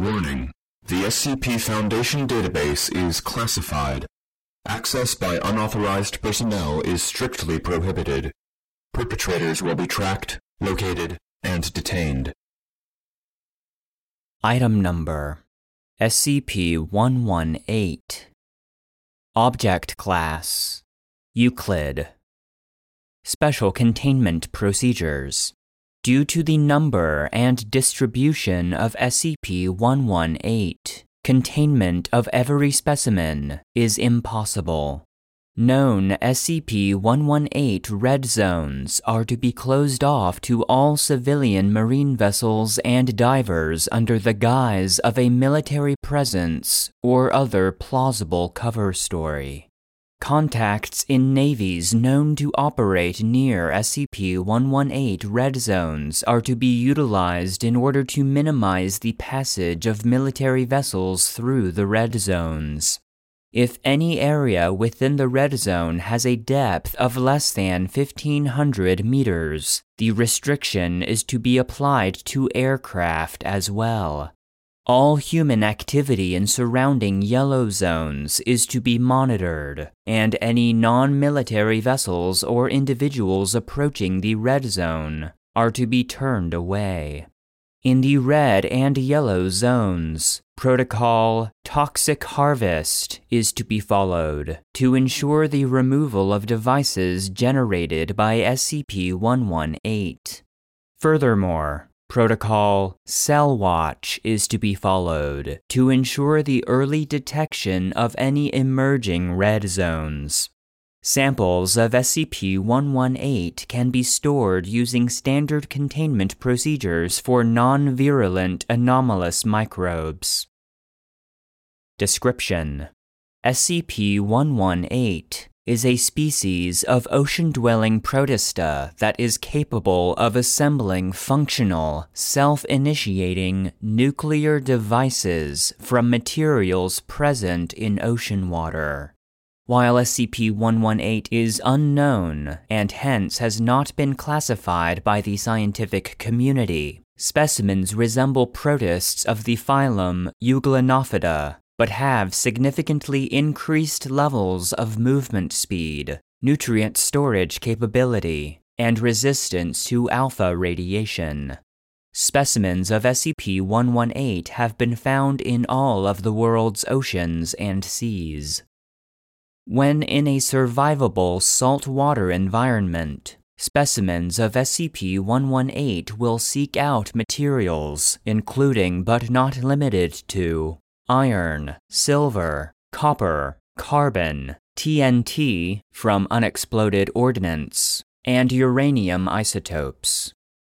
Warning. The SCP Foundation database is classified. Access by unauthorized personnel is strictly prohibited. Perpetrators will be tracked, located, and detained. Item Number SCP 118 Object Class Euclid Special Containment Procedures Due to the number and distribution of SCP-118, containment of every specimen is impossible. Known SCP-118 red zones are to be closed off to all civilian marine vessels and divers under the guise of a military presence or other plausible cover story. Contacts in navies known to operate near SCP 118 red zones are to be utilized in order to minimize the passage of military vessels through the red zones. If any area within the red zone has a depth of less than 1500 meters, the restriction is to be applied to aircraft as well. All human activity in surrounding yellow zones is to be monitored, and any non military vessels or individuals approaching the red zone are to be turned away. In the red and yellow zones, protocol Toxic Harvest is to be followed to ensure the removal of devices generated by SCP 118. Furthermore, Protocol Cell Watch is to be followed to ensure the early detection of any emerging red zones. Samples of SCP 118 can be stored using standard containment procedures for non virulent anomalous microbes. Description SCP 118 is a species of ocean dwelling protista that is capable of assembling functional, self initiating nuclear devices from materials present in ocean water. While SCP 118 is unknown and hence has not been classified by the scientific community, specimens resemble protists of the phylum Euglenophyta but have significantly increased levels of movement speed, nutrient storage capability, and resistance to alpha radiation. Specimens of SCP 118 have been found in all of the world's oceans and seas. When in a survivable saltwater environment, specimens of SCP 118 will seek out materials, including but not limited to iron, silver, copper, carbon, TNT from unexploded ordnance, and uranium isotopes.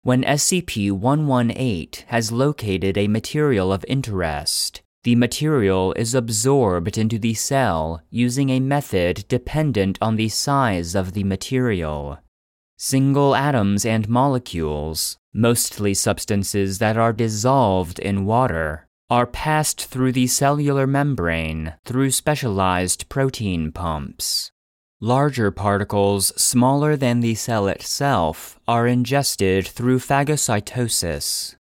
When SCP 118 has located a material of interest, the material is absorbed into the cell using a method dependent on the size of the material. Single atoms and molecules, mostly substances that are dissolved in water, are passed through the cellular membrane through specialized protein pumps. Larger particles smaller than the cell itself are ingested through phagocytosis.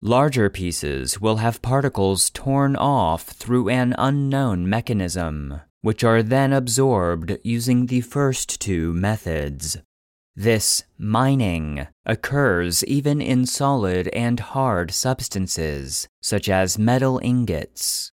Larger pieces will have particles torn off through an unknown mechanism, which are then absorbed using the first two methods. This mining occurs even in solid and hard substances, such as metal ingots.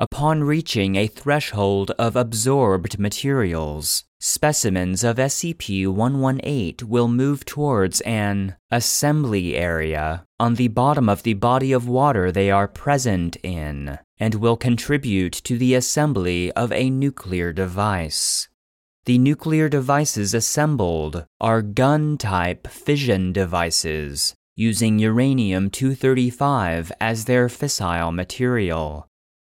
Upon reaching a threshold of absorbed materials, specimens of SCP 118 will move towards an assembly area on the bottom of the body of water they are present in, and will contribute to the assembly of a nuclear device. The nuclear devices assembled are gun type fission devices, using uranium 235 as their fissile material.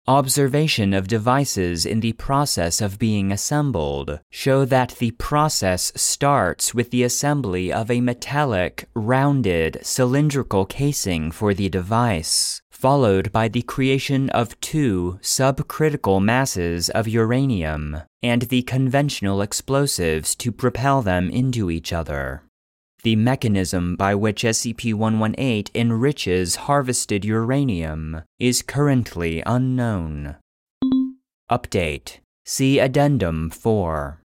Observation of devices in the process of being assembled show that the process starts with the assembly of a metallic, rounded, cylindrical casing for the device followed by the creation of two subcritical masses of uranium and the conventional explosives to propel them into each other. The mechanism by which SCP 118 enriches harvested uranium is currently unknown. Update See Addendum 4.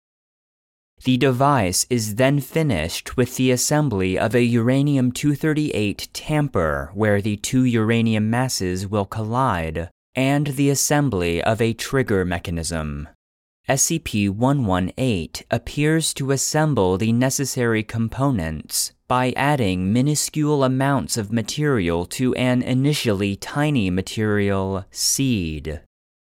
The device is then finished with the assembly of a uranium 238 tamper where the two uranium masses will collide, and the assembly of a trigger mechanism. SCP 118 appears to assemble the necessary components by adding minuscule amounts of material to an initially tiny material seed.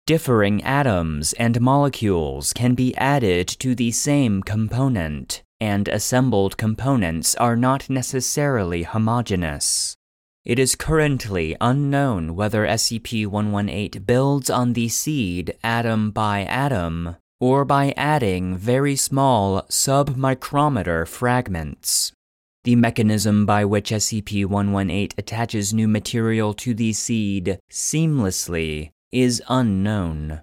Differing atoms and molecules can be added to the same component, and assembled components are not necessarily homogeneous. It is currently unknown whether SCP 118 builds on the seed atom by atom or by adding very small submicrometer fragments. The mechanism by which SCP 118 attaches new material to the seed seamlessly is unknown.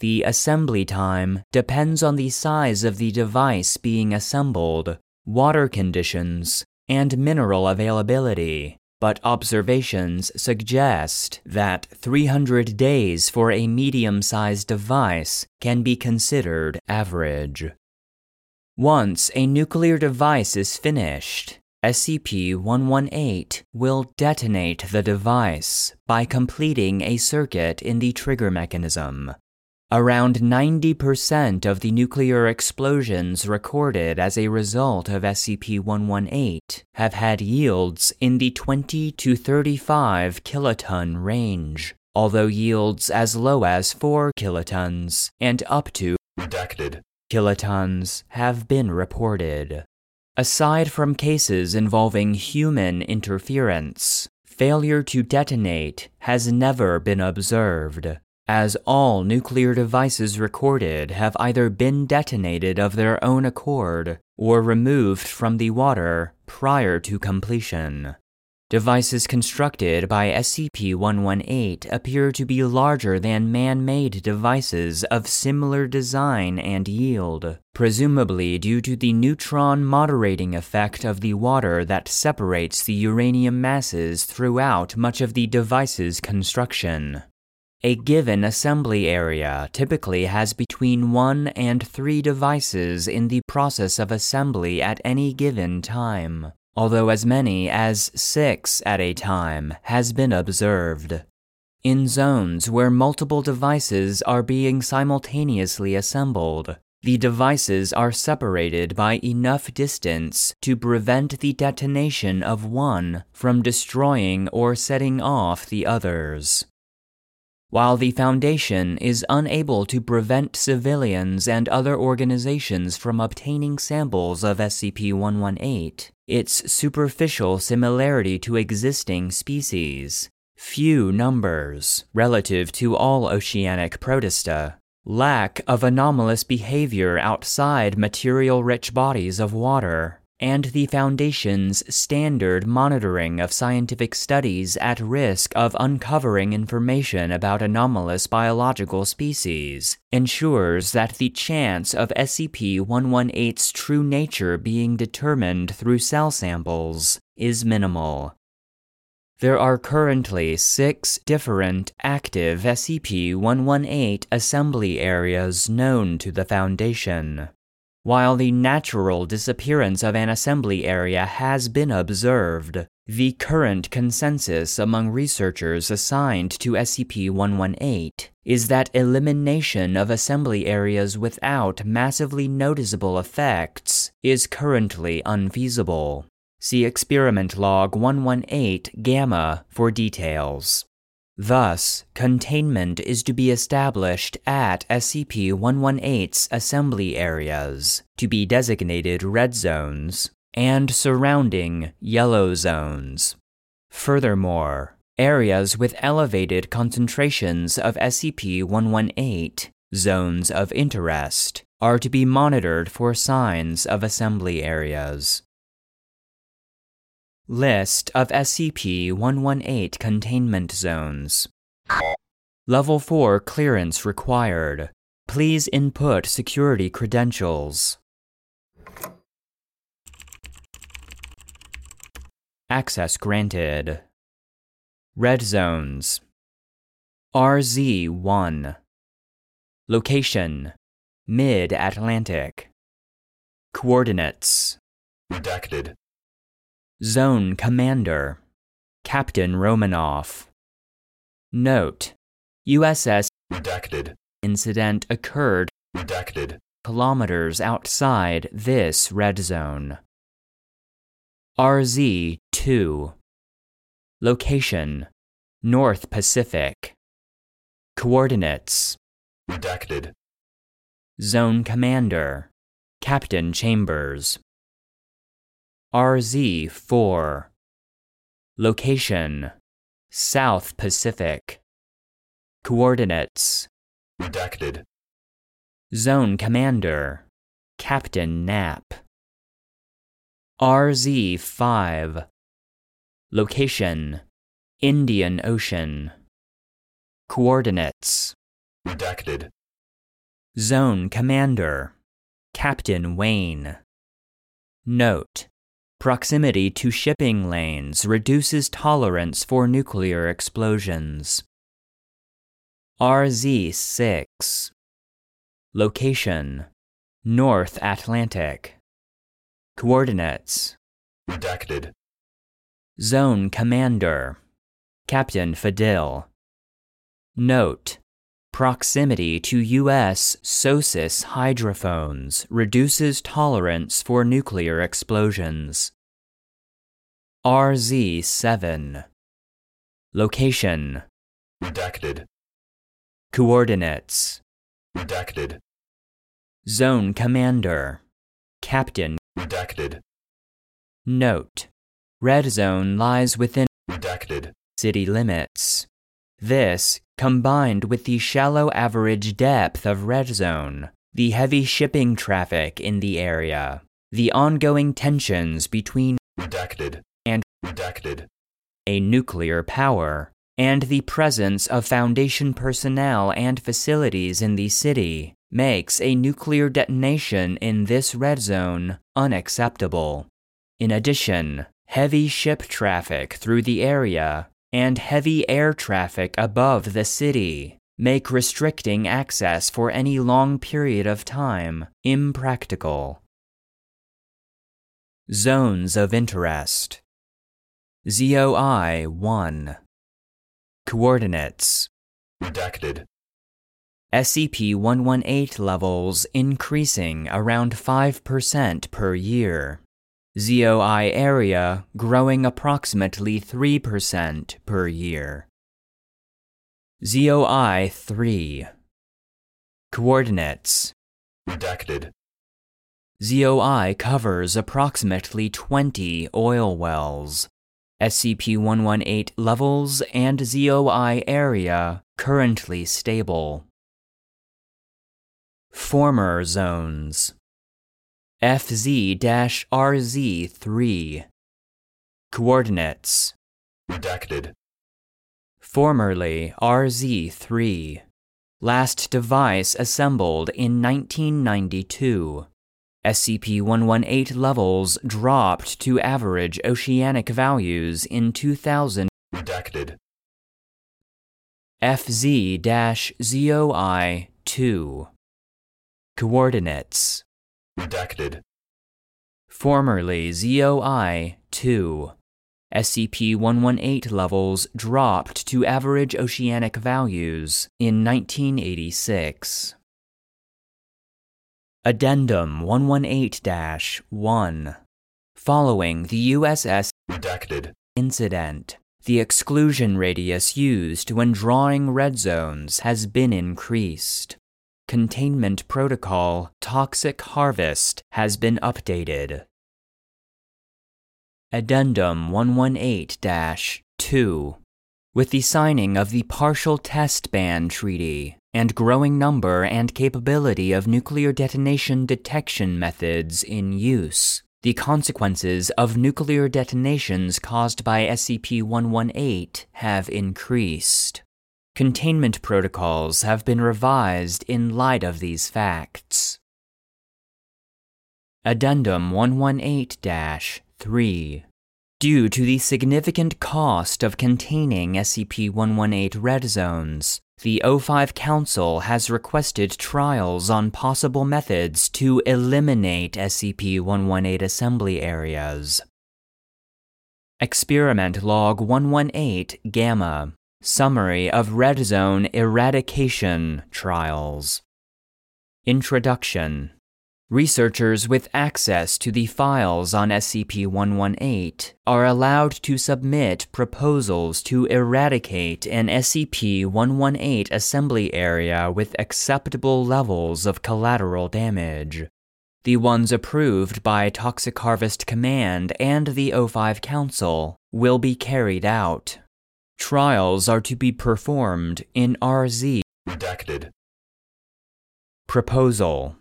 The assembly time depends on the size of the device being assembled, water conditions, and mineral availability but observations suggest that 300 days for a medium sized device can be considered average. Once a nuclear device is finished, SCP 118 will detonate the device by completing a circuit in the trigger mechanism, Around 90% of the nuclear explosions recorded as a result of SCP 118 have had yields in the 20 to 35 kiloton range, although yields as low as 4 kilotons and up to redacted kilotons have been reported. Aside from cases involving human interference, failure to detonate has never been observed as all nuclear devices recorded have either been detonated of their own accord or removed from the water prior to completion. Devices constructed by SCP 118 appear to be larger than man made devices of similar design and yield, presumably due to the neutron moderating effect of the water that separates the uranium masses throughout much of the device's construction. A given assembly area typically has between one and three devices in the process of assembly at any given time, although as many as six at a time has been observed. In zones where multiple devices are being simultaneously assembled, the devices are separated by enough distance to prevent the detonation of one from destroying or setting off the others. While the Foundation is unable to prevent civilians and other organizations from obtaining samples of SCP 118, its superficial similarity to existing species, few numbers relative to all oceanic protista, lack of anomalous behavior outside material rich bodies of water, and the Foundation's standard monitoring of scientific studies at risk of uncovering information about anomalous biological species ensures that the chance of SCP 118's true nature being determined through cell samples is minimal. There are currently six different active SCP 118 assembly areas known to the Foundation. While the natural disappearance of an assembly area has been observed, the current consensus among researchers assigned to SCP 118 is that elimination of assembly areas without massively noticeable effects is currently unfeasible. See Experiment Log 118 Gamma for details. Thus, containment is to be established at SCP 118's assembly areas, to be designated red zones, and surrounding yellow zones. Furthermore, areas with elevated concentrations of SCP 118, zones of interest, are to be monitored for signs of assembly areas. List of SCP 118 containment zones. Level 4 clearance required. Please input security credentials. Access granted. Red zones. RZ1. Location Mid Atlantic. Coordinates Redacted. Zone Commander Captain Romanoff. Note USS Redacted. incident occurred Redacted. kilometers outside this red zone. RZ 2. Location North Pacific. Coordinates Redacted. Zone Commander Captain Chambers. RZ 4. Location South Pacific. Coordinates Redacted. Zone Commander Captain Knapp. RZ 5. Location Indian Ocean. Coordinates Redacted. Zone Commander Captain Wayne. Note Proximity to shipping lanes reduces tolerance for nuclear explosions. RZ 6. Location North Atlantic. Coordinates Redacted. Zone Commander Captain Fadil. Note Proximity to U.S. SOSUS hydrophones reduces tolerance for nuclear explosions. RZ 7. Location Redacted. Coordinates Redacted. Zone Commander Captain Redacted. Note Red Zone lies within Redacted. city limits. This, combined with the shallow average depth of Red Zone, the heavy shipping traffic in the area, the ongoing tensions between Redacted. And- Redacted. a nuclear power, and the presence of Foundation personnel and facilities in the city, makes a nuclear detonation in this red zone unacceptable. In addition, heavy ship traffic through the area and heavy air traffic above the city make restricting access for any long period of time impractical. Zones of Interest ZOI 1 Coordinates Redacted. SCP 118 levels increasing around 5% per year. ZOI area growing approximately 3% per year. ZOI 3 Coordinates Redacted. ZOI covers approximately 20 oil wells. SCP 118 levels and ZOI area currently stable. Former zones FZ RZ 3 Coordinates Redacted. Formerly RZ 3 Last device assembled in 1992. SCP 118 levels dropped to average oceanic values in 2000. Redacted. FZ ZOI 2. Coordinates Redacted. Formerly ZOI 2. SCP 118 levels dropped to average oceanic values in 1986. Addendum 118 1. Following the USS Redacted. incident, the exclusion radius used when drawing red zones has been increased. Containment Protocol Toxic Harvest has been updated. Addendum 118 2. With the signing of the Partial Test Ban Treaty and growing number and capability of nuclear detonation detection methods in use, the consequences of nuclear detonations caused by SCP 118 have increased. Containment protocols have been revised in light of these facts. Addendum 118 3. Due to the significant cost of containing SCP 118 red zones, the O5 Council has requested trials on possible methods to eliminate SCP 118 assembly areas. Experiment Log 118 Gamma Summary of Red Zone Eradication Trials. Introduction Researchers with access to the files on SCP 118 are allowed to submit proposals to eradicate an SCP 118 assembly area with acceptable levels of collateral damage. The ones approved by Toxic Harvest Command and the O5 Council will be carried out. Trials are to be performed in RZ. Redacted. Proposal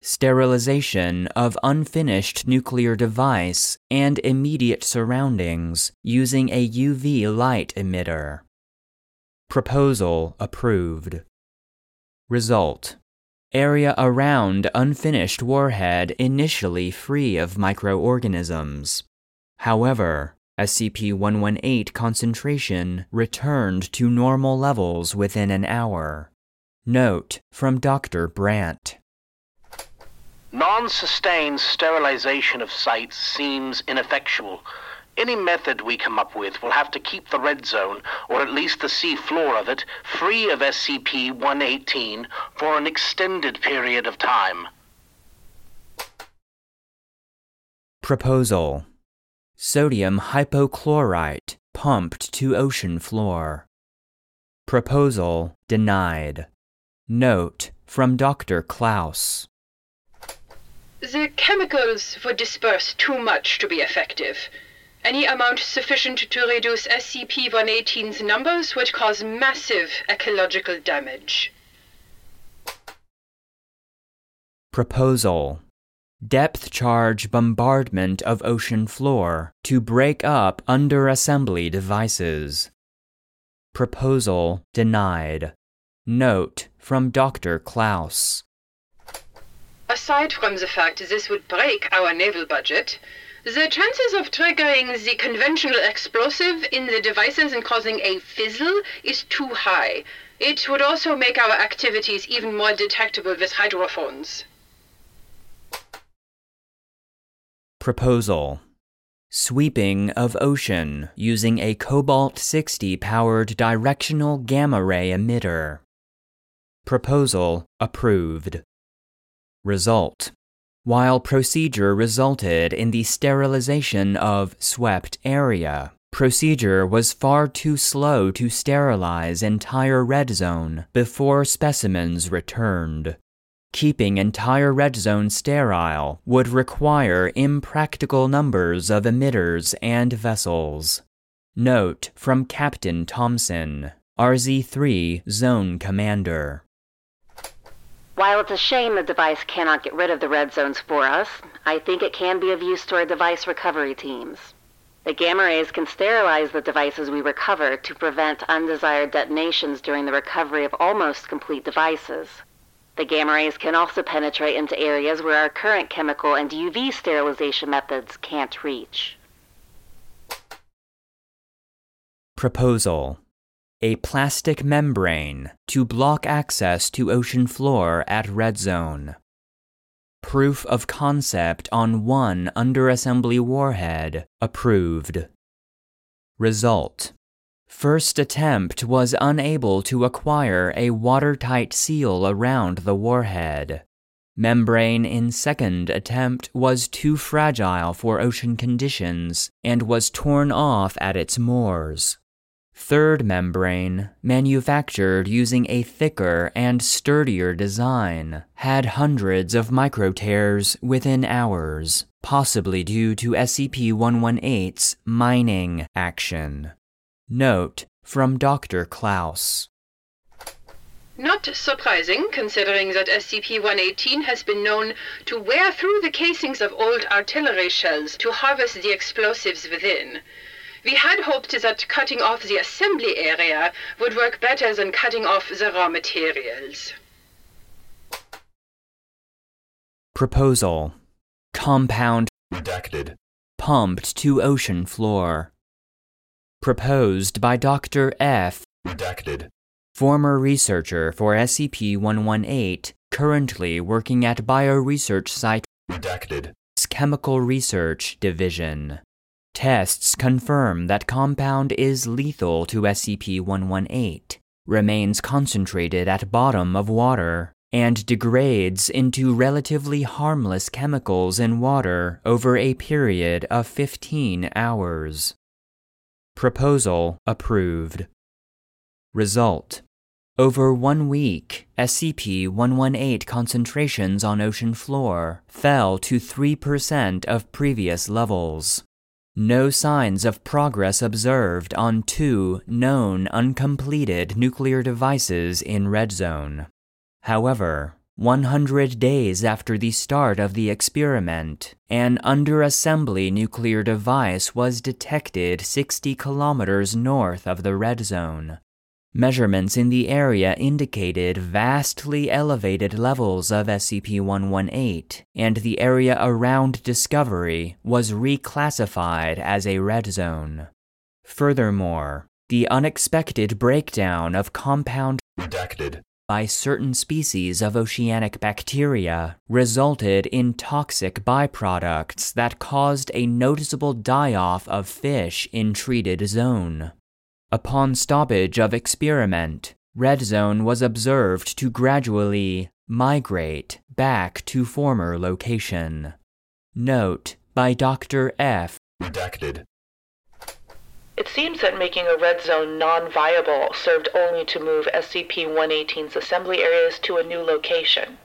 sterilization of unfinished nuclear device and immediate surroundings using a UV light emitter. Proposal approved. Result Area around unfinished warhead initially free of microorganisms. However, SCP 118 concentration returned to normal levels within an hour. Note from Dr. Brant. Non-sustained sterilization of sites seems ineffectual. Any method we come up with will have to keep the red zone, or at least the sea floor of it, free of SCP-118 for an extended period of time. Proposal Sodium hypochlorite pumped to ocean floor. Proposal denied. Note from Dr. Klaus. The chemicals would disperse too much to be effective. Any amount sufficient to reduce SCP-118's numbers would cause massive ecological damage. Proposal Depth charge bombardment of ocean floor to break up under assembly devices. Proposal denied. Note from Dr. Klaus. Aside from the fact this would break our naval budget, the chances of triggering the conventional explosive in the devices and causing a fizzle is too high. It would also make our activities even more detectable with hydrophones. Proposal Sweeping of ocean using a Cobalt 60 powered directional gamma ray emitter. Proposal approved. Result While procedure resulted in the sterilization of swept area, procedure was far too slow to sterilize entire red zone before specimens returned. Keeping entire red zone sterile would require impractical numbers of emitters and vessels. Note from Captain Thomson, RZ3 Zone Commander. While it's a shame the device cannot get rid of the red zones for us, I think it can be of use to our device recovery teams. The gamma rays can sterilize the devices we recover to prevent undesired detonations during the recovery of almost complete devices. The gamma rays can also penetrate into areas where our current chemical and UV sterilization methods can't reach. Proposal a plastic membrane to block access to ocean floor at Red Zone. Proof of concept on one underassembly warhead approved. Result First attempt was unable to acquire a watertight seal around the warhead. Membrane in second attempt was too fragile for ocean conditions and was torn off at its moors. Third membrane, manufactured using a thicker and sturdier design, had hundreds of micro tears within hours, possibly due to SCP 118's mining action. Note from Dr. Klaus. Not surprising, considering that SCP-118 has been known to wear through the casings of old artillery shells to harvest the explosives within. We had hoped that cutting off the assembly area would work better than cutting off the raw materials. Proposal Compound Redacted. pumped to ocean floor. Proposed by Dr. F. Redacted. Former researcher for SCP 118, currently working at Bioresearch Site Redacted. Chemical Research Division. Tests confirm that compound is lethal to SCP 118, remains concentrated at bottom of water, and degrades into relatively harmless chemicals in water over a period of 15 hours. Proposal approved. Result over one week, SCP 118 concentrations on ocean floor fell to 3% of previous levels. No signs of progress observed on two known uncompleted nuclear devices in Red Zone. However, 100 days after the start of the experiment, an under assembly nuclear device was detected 60 kilometers north of the Red Zone. Measurements in the area indicated vastly elevated levels of SCP 118, and the area around Discovery was reclassified as a red zone. Furthermore, the unexpected breakdown of compound Redacted. By certain species of oceanic bacteria resulted in toxic byproducts that caused a noticeable die off of fish in treated zone. Upon stoppage of experiment, red zone was observed to gradually migrate back to former location. Note by Dr. F. Redacted. It seems that making a red zone non-viable served only to move SCP-118's assembly areas to a new location.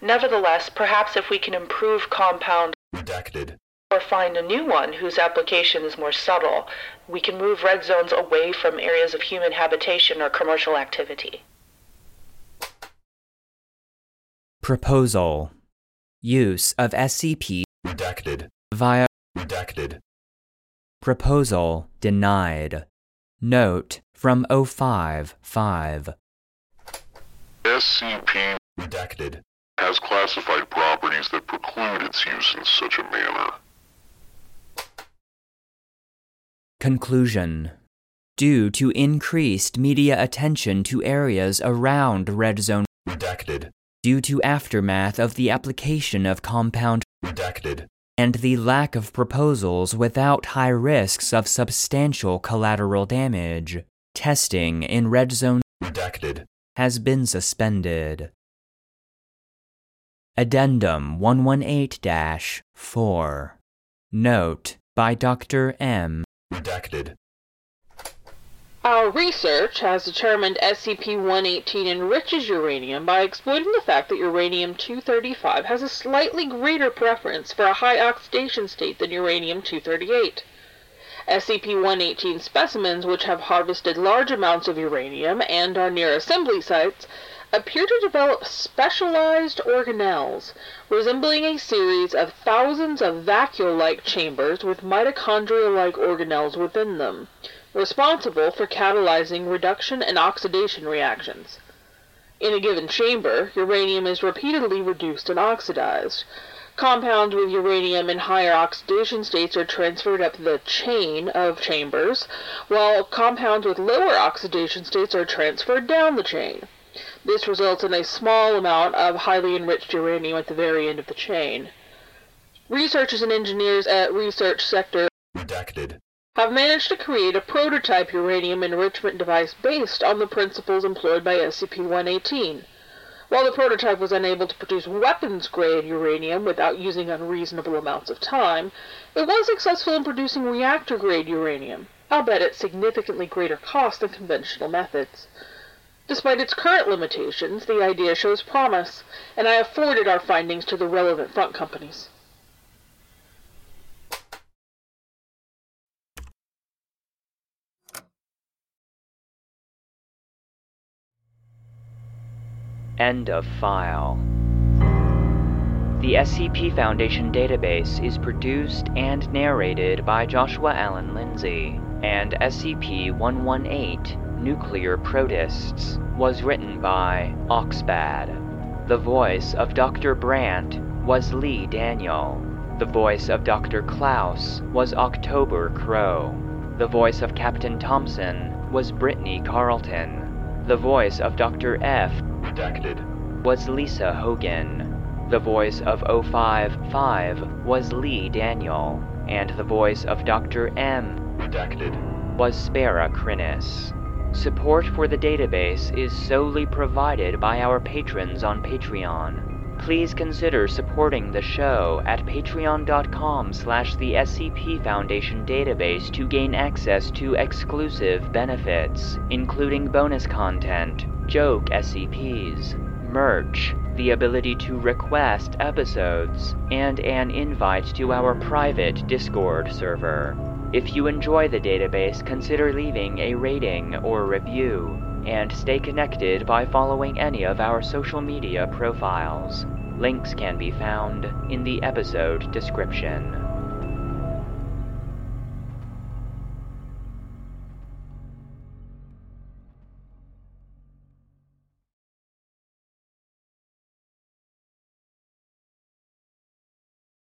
Nevertheless, perhaps if we can improve compound Redacted. or find a new one whose application is more subtle, we can move red zones away from areas of human habitation or commercial activity. Proposal Use of SCP Redacted. via Redacted. Proposal denied. Note from O5-5. SCP Redacted. has classified properties that preclude its use in such a manner. Conclusion Due to increased media attention to areas around Red Zone, Redacted. due to aftermath of the application of compound Redacted. And the lack of proposals without high risks of substantial collateral damage, testing in Red Zone Redacted. has been suspended. Addendum 118 4. Note by Dr. M. Redacted. Our research has determined SCP-118 enriches uranium by exploiting the fact that uranium-235 has a slightly greater preference for a high oxidation state than uranium-238. SCP-118 specimens which have harvested large amounts of uranium and are near assembly sites appear to develop specialized organelles, resembling a series of thousands of vacuole-like chambers with mitochondria-like organelles within them responsible for catalyzing reduction and oxidation reactions. In a given chamber, uranium is repeatedly reduced and oxidized. Compounds with uranium in higher oxidation states are transferred up the chain of chambers, while compounds with lower oxidation states are transferred down the chain. This results in a small amount of highly enriched uranium at the very end of the chain. Researchers and engineers at Research Sector Redacted. Have managed to create a prototype uranium enrichment device based on the principles employed by SCP-118. While the prototype was unable to produce weapons-grade uranium without using unreasonable amounts of time, it was successful in producing reactor-grade uranium, albeit at significantly greater cost than conventional methods. Despite its current limitations, the idea shows promise, and I have forwarded our findings to the relevant front companies. End of file. The SCP Foundation database is produced and narrated by Joshua Alan Lindsay, and SCP 118 Nuclear Protists was written by Oksbad. The voice of Dr. Brant was Lee Daniel. The voice of Dr. Klaus was Oktober Crow. The voice of Captain Thomson was Brittany Carlton. The voice of Dr. F Redacted. was Lisa Hogan. The voice of O5-5 was Lee Daniel. And the voice of Dr. M Redacted. was Spera Crinis. Support for the database is solely provided by our patrons on Patreon. Please consider supporting the show at patreon.com slash the SCP Foundation database to gain access to exclusive benefits, including bonus content, joke SCPs, merch, the ability to request episodes, and an invite to our private Discord server. If you enjoy the database, consider leaving a rating or review, and stay connected by following any of our social media profiles. Links can be found in the episode description.